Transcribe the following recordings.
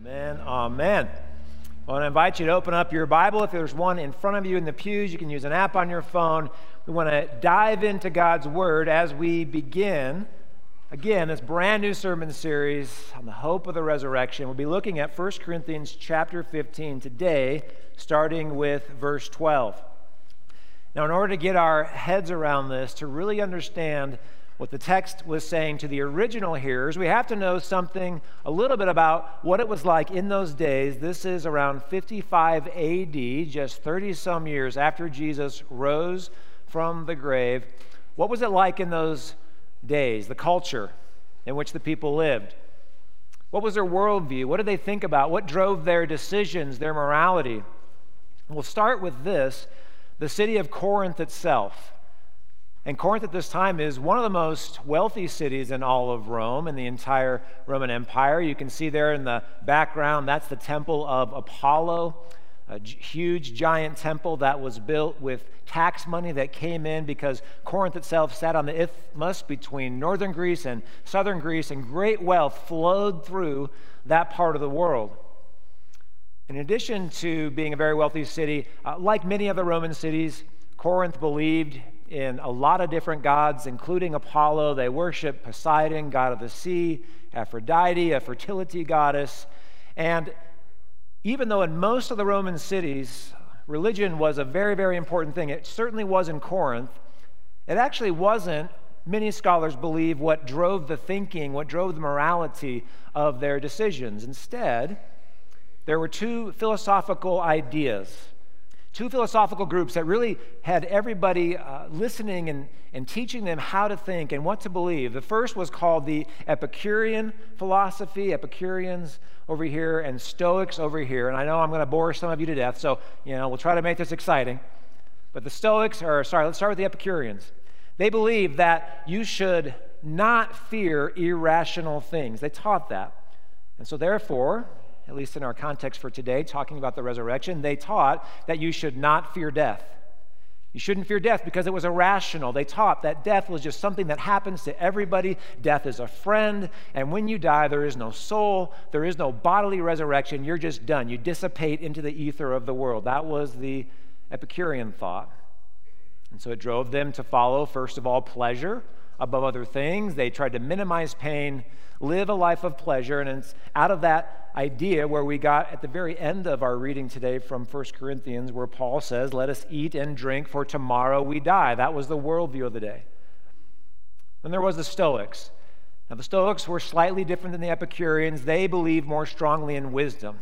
Amen. Amen. I want to invite you to open up your Bible. If there's one in front of you in the pews, you can use an app on your phone. We want to dive into God's Word as we begin, again, this brand new sermon series on the hope of the resurrection. We'll be looking at 1 Corinthians chapter 15 today, starting with verse 12. Now, in order to get our heads around this, to really understand what the text was saying to the original hearers, we have to know something a little bit about what it was like in those days. This is around 55 AD, just 30 some years after Jesus rose from the grave. What was it like in those days, the culture in which the people lived? What was their worldview? What did they think about? What drove their decisions, their morality? We'll start with this the city of Corinth itself. And Corinth at this time is one of the most wealthy cities in all of Rome, and the entire Roman Empire. You can see there in the background, that's the temple of Apollo, a huge, giant temple that was built with tax money that came in because Corinth itself sat on the isthmus between northern Greece and southern Greece, and great wealth flowed through that part of the world. In addition to being a very wealthy city, uh, like many other Roman cities, Corinth believed in a lot of different gods, including Apollo. They worship Poseidon, god of the sea, Aphrodite, a fertility goddess. And even though in most of the Roman cities, religion was a very, very important thing, it certainly was in Corinth. It actually wasn't, many scholars believe, what drove the thinking, what drove the morality of their decisions. Instead, there were two philosophical ideas two philosophical groups that really had everybody uh, listening and, and teaching them how to think and what to believe. The first was called the Epicurean philosophy, Epicureans over here, and Stoics over here. And I know I'm going to bore some of you to death, so you know we'll try to make this exciting. But the Stoics, or sorry, let's start with the Epicureans. They believed that you should not fear irrational things. They taught that. And so, therefore, at least in our context for today, talking about the resurrection, they taught that you should not fear death. You shouldn't fear death because it was irrational. They taught that death was just something that happens to everybody. Death is a friend, and when you die, there is no soul, there is no bodily resurrection. You're just done. You dissipate into the ether of the world. That was the Epicurean thought. And so it drove them to follow, first of all, pleasure above other things. They tried to minimize pain, live a life of pleasure, and it's out of that idea where we got at the very end of our reading today from 1 Corinthians, where Paul says, Let us eat and drink, for tomorrow we die. That was the worldview of the day. Then there was the Stoics. Now, the Stoics were slightly different than the Epicureans. They believed more strongly in wisdom.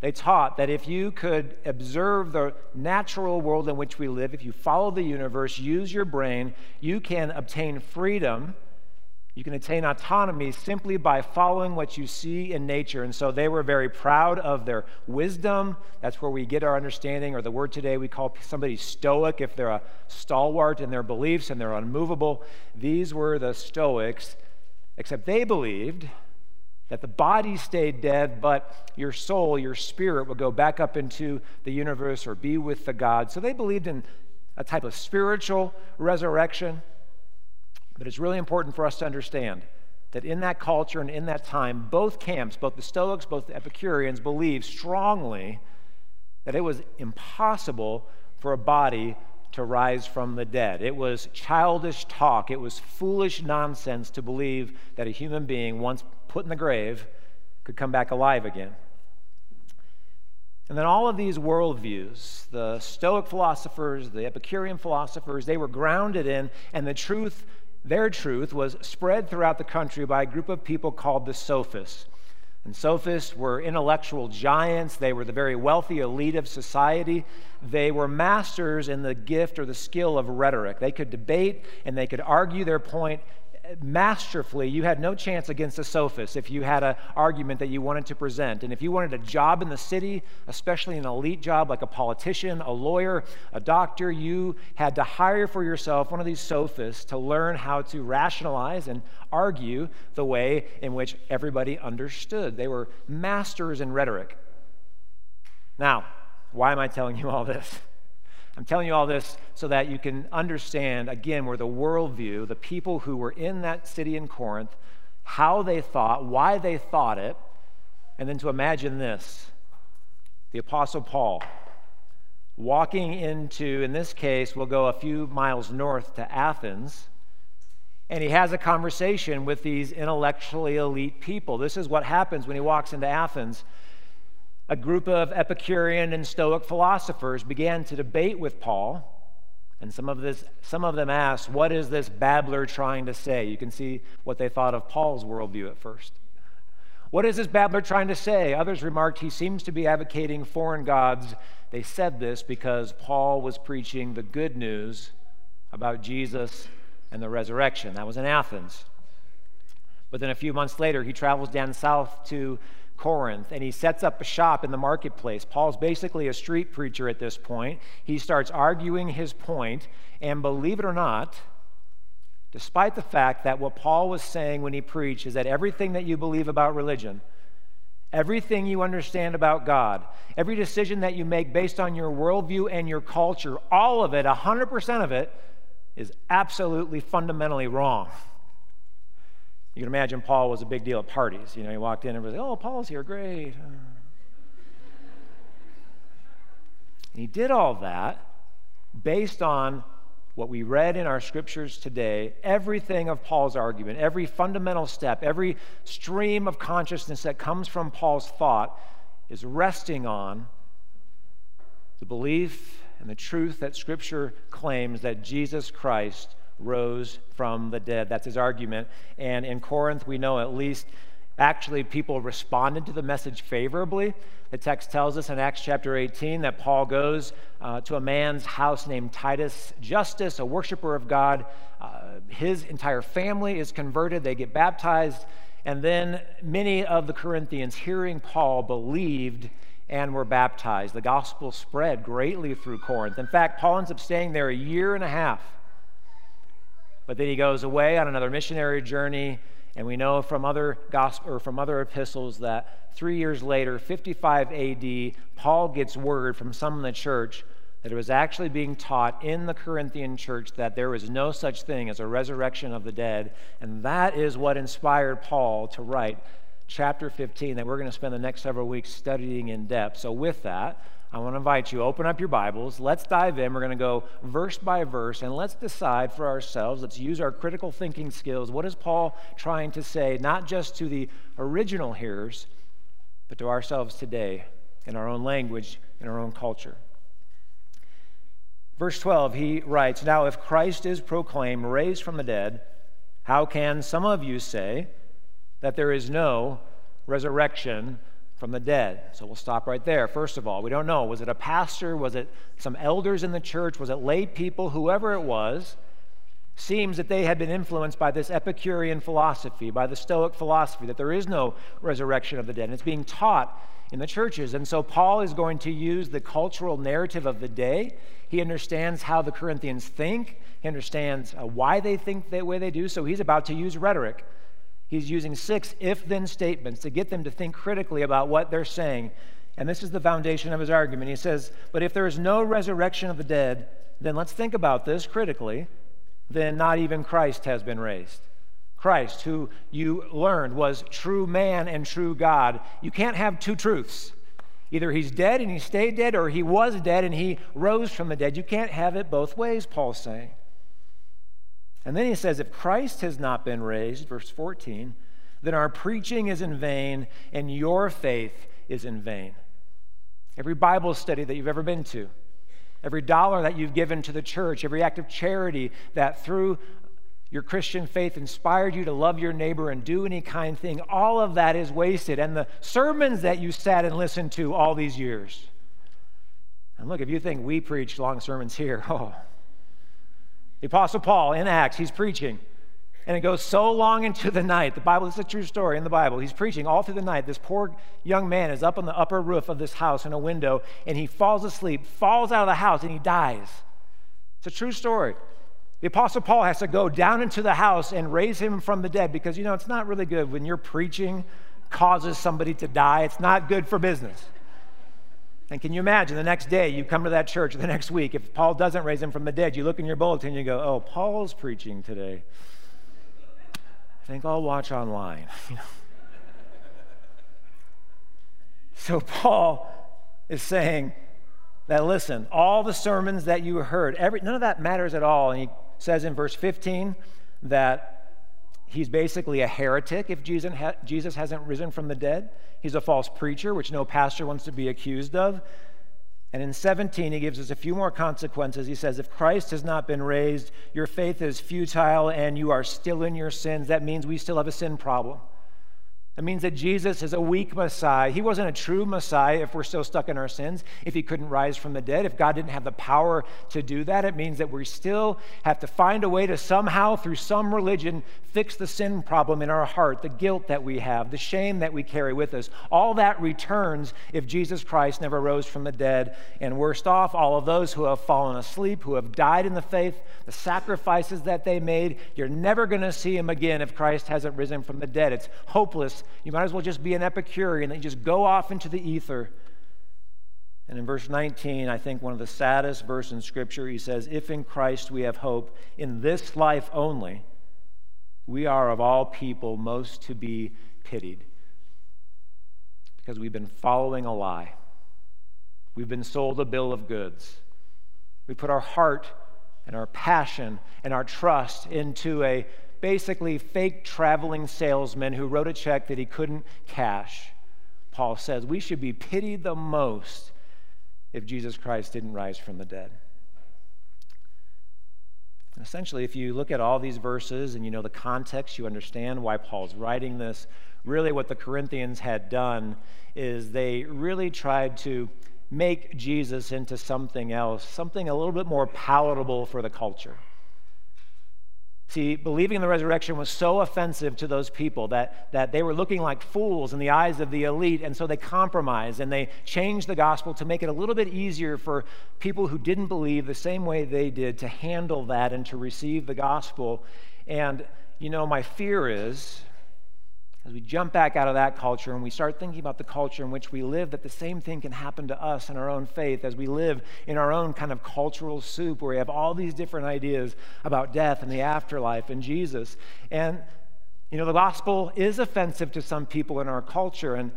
They taught that if you could observe the natural world in which we live, if you follow the universe, use your brain, you can obtain freedom. You can attain autonomy simply by following what you see in nature. And so they were very proud of their wisdom. That's where we get our understanding, or the word today we call somebody stoic if they're a stalwart in their beliefs and they're unmovable. These were the Stoics, except they believed that the body stayed dead, but your soul, your spirit, would go back up into the universe or be with the God. So they believed in a type of spiritual resurrection. But it's really important for us to understand that in that culture and in that time, both camps, both the Stoics, both the Epicureans, believed strongly that it was impossible for a body to rise from the dead. It was childish talk, it was foolish nonsense to believe that a human being, once put in the grave, could come back alive again. And then all of these worldviews, the Stoic philosophers, the Epicurean philosophers, they were grounded in, and the truth, their truth, was spread throughout the country by a group of people called the Sophists. And sophists were intellectual giants. They were the very wealthy elite of society. They were masters in the gift or the skill of rhetoric. They could debate and they could argue their point masterfully. You had no chance against a sophist if you had an argument that you wanted to present. And if you wanted a job in the city, especially an elite job like a politician, a lawyer, a doctor, you had to hire for yourself one of these sophists to learn how to rationalize and argue the way in which everybody understood. They were masters in rhetoric. Now, why am I telling you all this? I'm telling you all this so that you can understand, again, where the worldview, the people who were in that city in Corinth, how they thought, why they thought it, and then to imagine this the Apostle Paul walking into, in this case, we'll go a few miles north to Athens, and he has a conversation with these intellectually elite people. This is what happens when he walks into Athens. A group of Epicurean and Stoic philosophers began to debate with Paul. And some of, this, some of them asked, What is this babbler trying to say? You can see what they thought of Paul's worldview at first. What is this babbler trying to say? Others remarked, He seems to be advocating foreign gods. They said this because Paul was preaching the good news about Jesus and the resurrection. That was in Athens. But then a few months later, he travels down south to Corinth and he sets up a shop in the marketplace. Paul's basically a street preacher at this point. He starts arguing his point, and believe it or not, despite the fact that what Paul was saying when he preached is that everything that you believe about religion, everything you understand about God, every decision that you make based on your worldview and your culture, all of it, 100% of it, is absolutely fundamentally wrong. You can imagine Paul was a big deal at parties. You know, he walked in and was like, oh, Paul's here, great. And he did all that based on what we read in our scriptures today, everything of Paul's argument, every fundamental step, every stream of consciousness that comes from Paul's thought is resting on the belief and the truth that Scripture claims that Jesus Christ rose from the dead. That's his argument. And in Corinth, we know at least actually people responded to the message favorably. The text tells us in Acts chapter 18 that Paul goes uh, to a man's house named Titus Justus, a worshiper of God. Uh, his entire family is converted, they get baptized, and then many of the Corinthians, hearing Paul, believed and were baptized. The gospel spread greatly through Corinth. In fact, Paul ends up staying there a year and a half. But then he goes away on another missionary journey, and we know from other gospel or from other epistles that three years later, 55 AD, Paul gets word from some in the church that it was actually being taught in the Corinthian church that there was no such thing as a resurrection of the dead. And that is what inspired Paul to write chapter 15 that we're going to spend the next several weeks studying in depth. So, with that, I want to invite you, open up your Bibles. Let's dive in. We're going to go verse by verse and let's decide for ourselves. Let's use our critical thinking skills. What is Paul trying to say, not just to the original hearers, but to ourselves today in our own language, in our own culture? Verse 12, he writes Now, if Christ is proclaimed raised from the dead, how can some of you say, that there is no resurrection from the dead. So we'll stop right there. First of all, we don't know. Was it a pastor? Was it some elders in the church? Was it lay people? Whoever it was, seems that they had been influenced by this Epicurean philosophy, by the Stoic philosophy, that there is no resurrection of the dead. And it's being taught in the churches. And so Paul is going to use the cultural narrative of the day. He understands how the Corinthians think, he understands uh, why they think the way they do. So he's about to use rhetoric He's using six if then statements to get them to think critically about what they're saying. And this is the foundation of his argument. He says, But if there is no resurrection of the dead, then let's think about this critically. Then not even Christ has been raised. Christ, who you learned was true man and true God. You can't have two truths. Either he's dead and he stayed dead, or he was dead and he rose from the dead. You can't have it both ways, Paul's saying. And then he says, if Christ has not been raised, verse 14, then our preaching is in vain and your faith is in vain. Every Bible study that you've ever been to, every dollar that you've given to the church, every act of charity that through your Christian faith inspired you to love your neighbor and do any kind thing, all of that is wasted. And the sermons that you sat and listened to all these years. And look, if you think we preach long sermons here, oh, the Apostle Paul in Acts, he's preaching. And it goes so long into the night. The Bible, is a true story in the Bible. He's preaching all through the night. This poor young man is up on the upper roof of this house in a window, and he falls asleep, falls out of the house, and he dies. It's a true story. The Apostle Paul has to go down into the house and raise him from the dead because, you know, it's not really good when your preaching causes somebody to die. It's not good for business. And can you imagine the next day you come to that church, the next week, if Paul doesn't raise him from the dead, you look in your bulletin and you go, oh, Paul's preaching today. I think I'll watch online. So Paul is saying that listen, all the sermons that you heard, every, none of that matters at all. And he says in verse 15 that he's basically a heretic if Jesus, hasn't risen from the dead. He's a false preacher, which no pastor wants to be accused of. And in 17, he gives us a few more consequences. He says, If Christ has not been raised, your faith is futile and you are still in your sins. That means we still have a sin problem. It means that Jesus is a weak Messiah. He wasn't a true Messiah if we're still stuck in our sins, if he couldn't rise from the dead, if God didn't have the power to do that. It means that we still have to find a way to somehow, through some religion, fix the sin problem in our heart, the guilt that we have, the shame that we carry with us. All that returns if Jesus Christ never rose from the dead. And worst off, all of those who have fallen asleep, who have died in the faith, the sacrifices that they made, you're never going to see them again if Christ hasn't risen from the dead. It's hopeless you might as well just be an Epicurean and just go off into the ether. And in verse 19, I think one of the saddest verses in Scripture, he says, If in Christ we have hope in this life only, we are of all people most to be pitied. Because we've been following a lie. We've been sold a bill of goods. We put our heart and our passion and our trust into a basically fake traveling salesman who wrote a check that he couldn't cash. Paul says we should be pitied the most if Jesus Christ didn't rise from the dead. Essentially, if you look at all these verses and you know the context, you understand why Paul's writing this. Really, what the Corinthians had done is they really tried to make Jesus into something else, something a little bit more palatable for the culture. See, believing in the resurrection was so offensive to those people that, that they were looking like fools in the eyes of the elite, and so they compromised and they changed the gospel to make it a little bit easier for people who didn't believe the same way they did to handle that and to receive the gospel. And, you know, my fear is as we jump back out of that culture and we start thinking about the culture in which we live, that the same thing can happen to us in our own faith as we live in our own kind of cultural soup where we have all these different ideas about death and the afterlife and Jesus. And, you know, the gospel is offensive to some people in our culture. And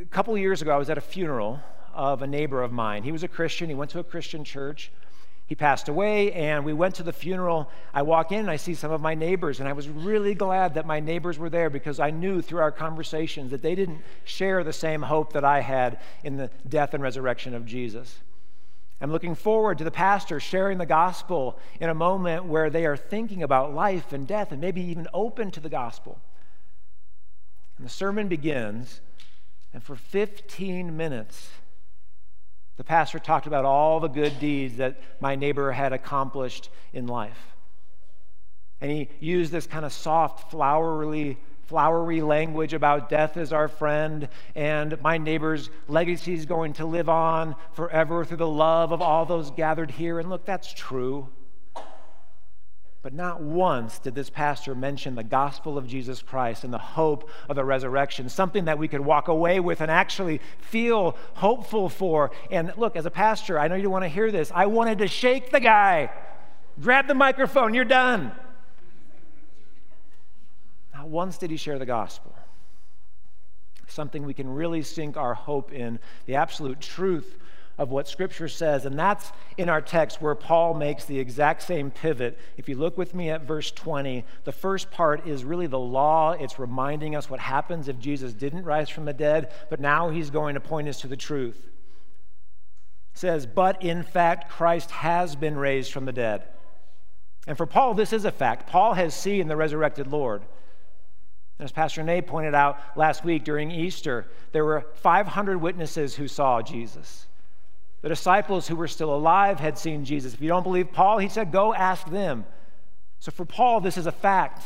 a couple years ago, I was at a funeral of a neighbor of mine. He was a Christian, he went to a Christian church he passed away, and we went to the funeral. I walk in and I see some of my neighbors, and I was really glad that my neighbors were there because I knew through our conversations that they didn't share the same hope that I had in the death and resurrection of Jesus. I'm looking forward to the pastor sharing the gospel in a moment where they are thinking about life and death and maybe even open to the gospel. And the sermon begins, and for 15 minutes, the pastor talked about all the good deeds that my neighbor had accomplished in life. And he used this kind of soft, flowery, flowery language about death is our friend and my neighbor's legacy is going to live on forever through the love of all those gathered here. And look, that's true. But not once did this pastor mention the gospel of Jesus Christ and the hope of the resurrection, something that we could walk away with and actually feel hopeful for. And look, as a pastor, I know you want to hear this. I wanted to shake the guy, grab the microphone, you're done. Not once did he share the gospel. Something we can really sink our hope in, the absolute truth of what Scripture says. And that's in our text where Paul makes the exact same pivot. If you look with me at verse 20, the first part is really the law. It's reminding us what happens if Jesus didn't rise from the dead, but now he's going to point us to the truth. It says, But in fact, Christ has been raised from the dead. And for Paul, this is a fact. Paul has seen the resurrected Lord. As Pastor Nay pointed out last week during Easter, there were 500 witnesses who saw Jesus. The disciples who were still alive had seen Jesus. If you don't believe Paul, he said, go ask them. So for Paul, this is a fact.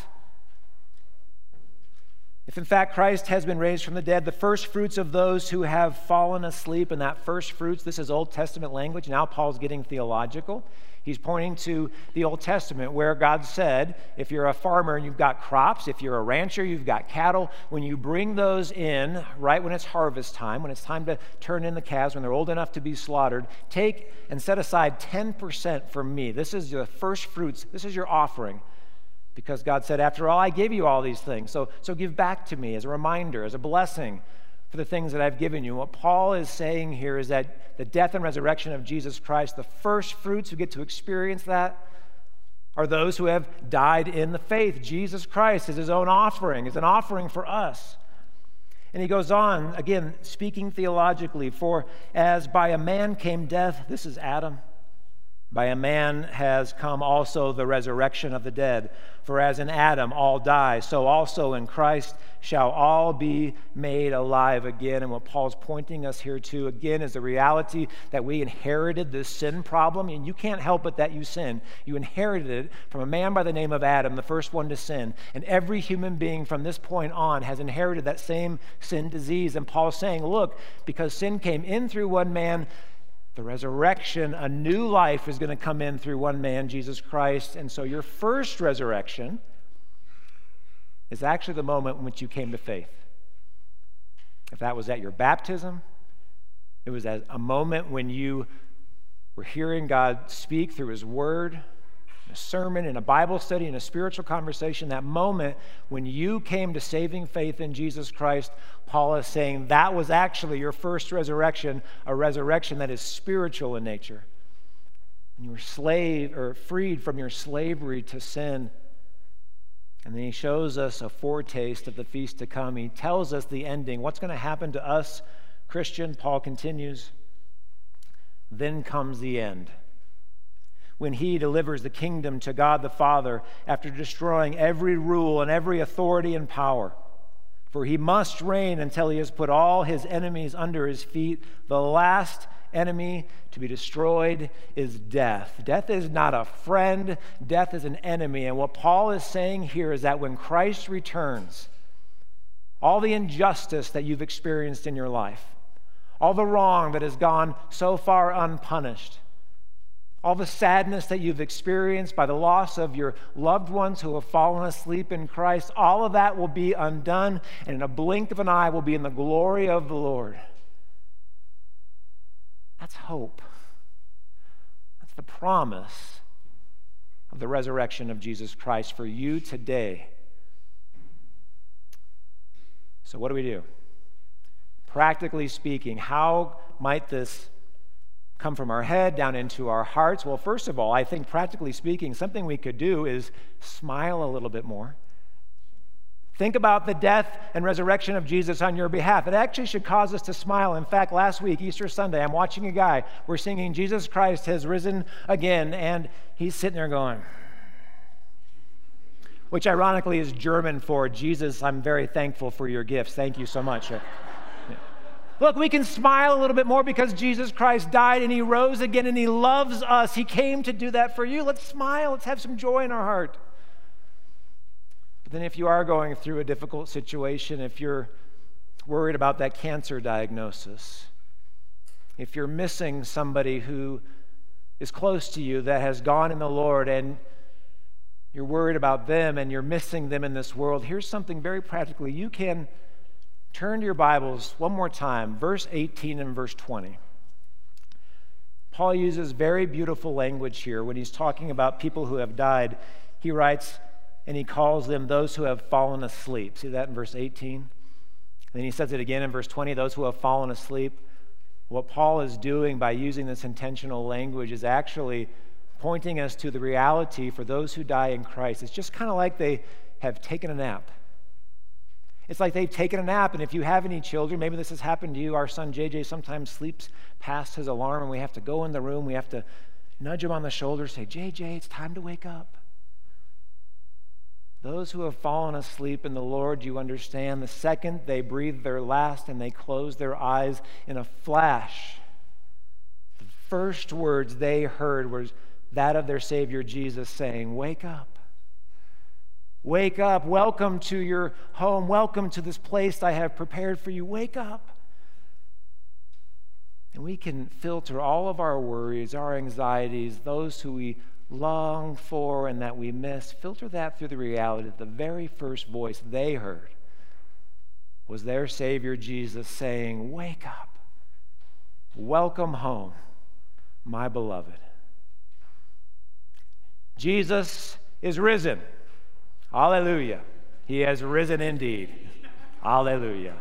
If in fact Christ has been raised from the dead, the first fruits of those who have fallen asleep, and that first fruits, this is Old Testament language. Now Paul's getting theological. He's pointing to the Old Testament where God said, if you're a farmer and you've got crops, if you're a rancher, you've got cattle, when you bring those in right when it's harvest time, when it's time to turn in the calves, when they're old enough to be slaughtered, take and set aside 10% for me. This is the first fruits, this is your offering. Because God said, after all, I gave you all these things. So, so give back to me as a reminder, as a blessing for the things that I've given you. What Paul is saying here is that the death and resurrection of Jesus Christ, the first fruits who get to experience that are those who have died in the faith. Jesus Christ is his own offering, is an offering for us. And he goes on, again, speaking theologically, for as by a man came death, this is Adam by a man has come also the resurrection of the dead. For as in Adam all die, so also in Christ shall all be made alive again. And what Paul's pointing us here to again is the reality that we inherited this sin problem. And you can't help it that you sin. You inherited it from a man by the name of Adam, the first one to sin. And every human being from this point on has inherited that same sin disease. And Paul's saying, look, because sin came in through one man, the resurrection, a new life is going to come in through one man, Jesus Christ. And so your first resurrection is actually the moment in which you came to faith. If that was at your baptism, it was at a moment when you were hearing God speak through His Word a sermon, in a Bible study, in a spiritual conversation, that moment when you came to saving faith in Jesus Christ, Paul is saying that was actually your first resurrection, a resurrection that is spiritual in nature. When you were slave or freed from your slavery to sin. And then he shows us a foretaste of the feast to come. He tells us the ending. What's going to happen to us, Christian? Paul continues. Then comes the end when he delivers the kingdom to God the Father after destroying every rule and every authority and power. For he must reign until he has put all his enemies under his feet. The last enemy to be destroyed is death. Death is not a friend, death is an enemy. And what Paul is saying here is that when Christ returns, all the injustice that you've experienced in your life, all the wrong that has gone so far unpunished, all the sadness that you've experienced by the loss of your loved ones who have fallen asleep in Christ, all of that will be undone, and in a blink of an eye will be in the glory of the Lord. That's hope. That's the promise of the resurrection of Jesus Christ for you today. So, what do we do? Practically speaking, how might this come from our head down into our hearts? Well, first of all, I think practically speaking, something we could do is smile a little bit more. Think about the death and resurrection of Jesus on your behalf. It actually should cause us to smile. In fact, last week, Easter Sunday, I'm watching a guy. We're singing Jesus Christ has risen again, and he's sitting there going, which ironically is German for Jesus, I'm very thankful for your gifts. Thank you so much. Look, we can smile a little bit more because Jesus Christ died and he rose again and he loves us. He came to do that for you. Let's smile. Let's have some joy in our heart. But then, if you are going through a difficult situation, if you're worried about that cancer diagnosis, if you're missing somebody who is close to you that has gone in the Lord and you're worried about them and you're missing them in this world, here's something very practically. You can Turn to your Bibles one more time, verse 18 and verse 20. Paul uses very beautiful language here when he's talking about people who have died. He writes, and he calls them those who have fallen asleep. See that in verse 18? And then he says it again in verse 20 those who have fallen asleep. What Paul is doing by using this intentional language is actually pointing us to the reality for those who die in Christ. It's just kind of like they have taken a nap. It's like they've taken a nap, and if you have any children, maybe this has happened to you. Our son JJ sometimes sleeps past his alarm, and we have to go in the room. We have to nudge him on the shoulder, say, JJ, it's time to wake up. Those who have fallen asleep in the Lord, you understand, the second they breathe their last and they close their eyes in a flash, the first words they heard was that of their Savior Jesus saying, Wake up. Wake up. Welcome to your home. Welcome to this place I have prepared for you. Wake up. And we can filter all of our worries, our anxieties, those who we long for and that we miss, filter that through the reality that the very first voice they heard was their Savior Jesus saying, Wake up. Welcome home, my beloved. Jesus is risen. Hallelujah. He has risen indeed. Hallelujah.